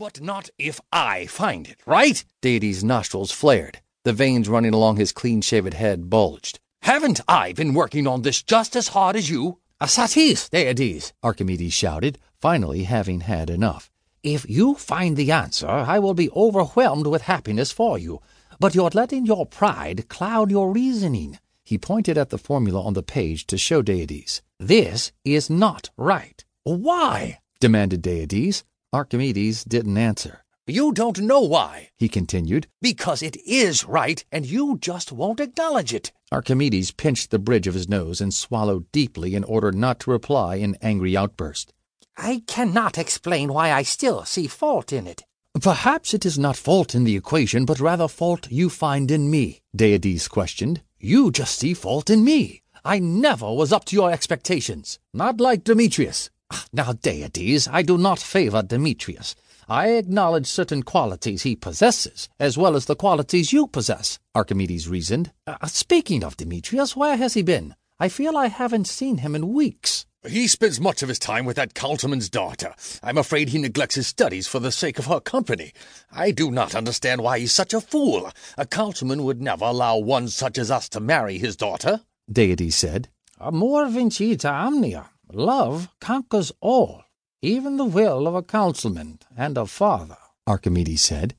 But not if I find it, right? Deity's nostrils flared. The veins running along his clean shaven head bulged. Haven't I been working on this just as hard as you? Asatis, deities, Archimedes shouted, finally having had enough. If you find the answer, I will be overwhelmed with happiness for you. But you're letting your pride cloud your reasoning. He pointed at the formula on the page to show Deities. This is not right. Why? demanded Deities. Archimedes didn't answer. You don't know why, he continued. Because it is right, and you just won't acknowledge it. Archimedes pinched the bridge of his nose and swallowed deeply in order not to reply in angry outburst. I cannot explain why I still see fault in it. Perhaps it is not fault in the equation, but rather fault you find in me, Deities questioned. You just see fault in me. I never was up to your expectations. Not like Demetrius. Now, Deities, I do not favor Demetrius. I acknowledge certain qualities he possesses, as well as the qualities you possess, Archimedes reasoned. Uh, speaking of Demetrius, where has he been? I feel I haven't seen him in weeks. He spends much of his time with that councilman's daughter. I'm afraid he neglects his studies for the sake of her company. I do not understand why he's such a fool. A councilman would never allow one such as us to marry his daughter. Deity said. Amor vincita omnia. Love conquers all, even the will of a councilman and a father, Archimedes said.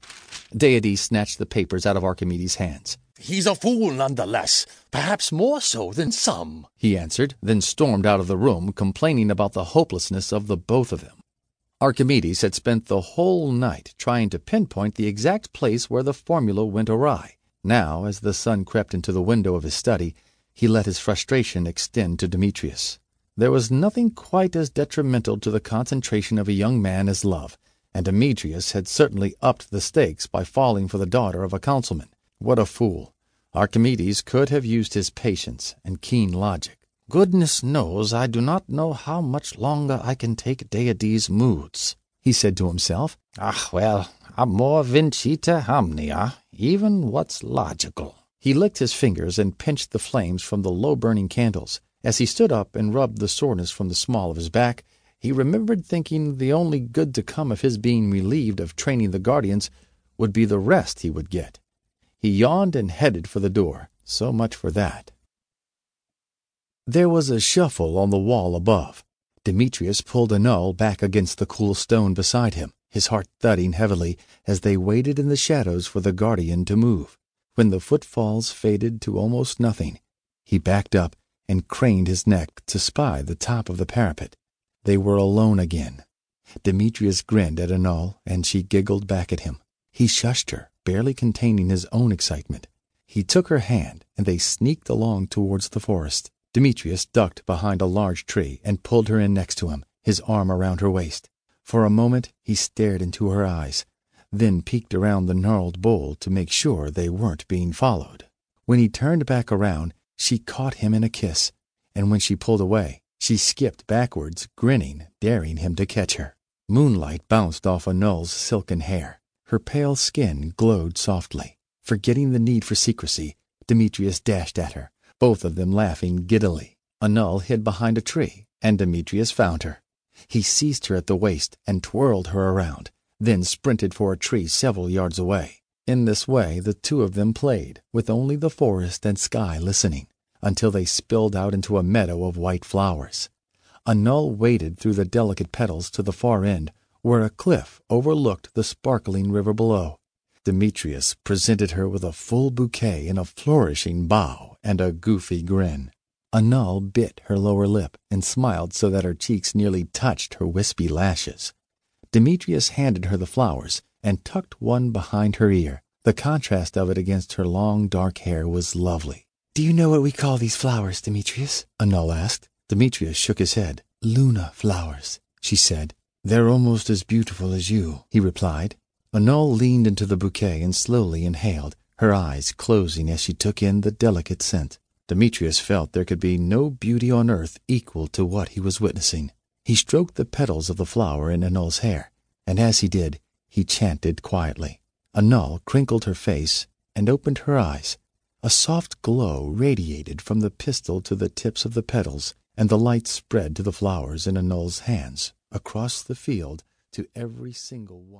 Deity snatched the papers out of Archimedes' hands. He's a fool nonetheless, perhaps more so than some, he answered, then stormed out of the room, complaining about the hopelessness of the both of them. Archimedes had spent the whole night trying to pinpoint the exact place where the formula went awry. Now, as the sun crept into the window of his study, he let his frustration extend to Demetrius. There was nothing quite as detrimental to the concentration of a young man as love, and Demetrius had certainly upped the stakes by falling for the daughter of a councilman. What a fool! Archimedes could have used his patience and keen logic. Goodness knows I do not know how much longer I can take Deities' moods, he said to himself. Ah, well, amor vincita omnia, even what's logical. He licked his fingers and pinched the flames from the low-burning candles. As he stood up and rubbed the soreness from the small of his back, he remembered thinking the only good to come of his being relieved of training the guardians would be the rest he would get. He yawned and headed for the door. So much for that. There was a shuffle on the wall above. Demetrius pulled Anul back against the cool stone beside him, his heart thudding heavily as they waited in the shadows for the guardian to move. When the footfalls faded to almost nothing, he backed up and craned his neck to spy the top of the parapet. They were alone again. Demetrius grinned at Anul, and she giggled back at him. He shushed her, barely containing his own excitement. He took her hand, and they sneaked along towards the forest. Demetrius ducked behind a large tree and pulled her in next to him, his arm around her waist. For a moment he stared into her eyes, then peeked around the gnarled bole to make sure they weren't being followed. When he turned back around, she caught him in a kiss, and when she pulled away, she skipped backwards, grinning, daring him to catch her. Moonlight bounced off Anul's silken hair. Her pale skin glowed softly. Forgetting the need for secrecy, Demetrius dashed at her, both of them laughing giddily. Anul hid behind a tree, and Demetrius found her. He seized her at the waist and twirled her around, then sprinted for a tree several yards away. In this way the two of them played, with only the forest and sky listening, until they spilled out into a meadow of white flowers. Anul waded through the delicate petals to the far end, where a cliff overlooked the sparkling river below. Demetrius presented her with a full bouquet in a flourishing bow and a goofy grin. Anul bit her lower lip and smiled so that her cheeks nearly touched her wispy lashes. Demetrius handed her the flowers and tucked one behind her ear. The contrast of it against her long dark hair was lovely. Do you know what we call these flowers, Demetrius? Anul asked. Demetrius shook his head. Luna flowers, she said. They're almost as beautiful as you, he replied. Anul leaned into the bouquet and slowly inhaled, her eyes closing as she took in the delicate scent. Demetrius felt there could be no beauty on earth equal to what he was witnessing. He stroked the petals of the flower in Anul's hair, and as he did, he chanted quietly. Anul crinkled her face and opened her eyes. A soft glow radiated from the pistil to the tips of the petals, and the light spread to the flowers in Anul's hands across the field to every single one.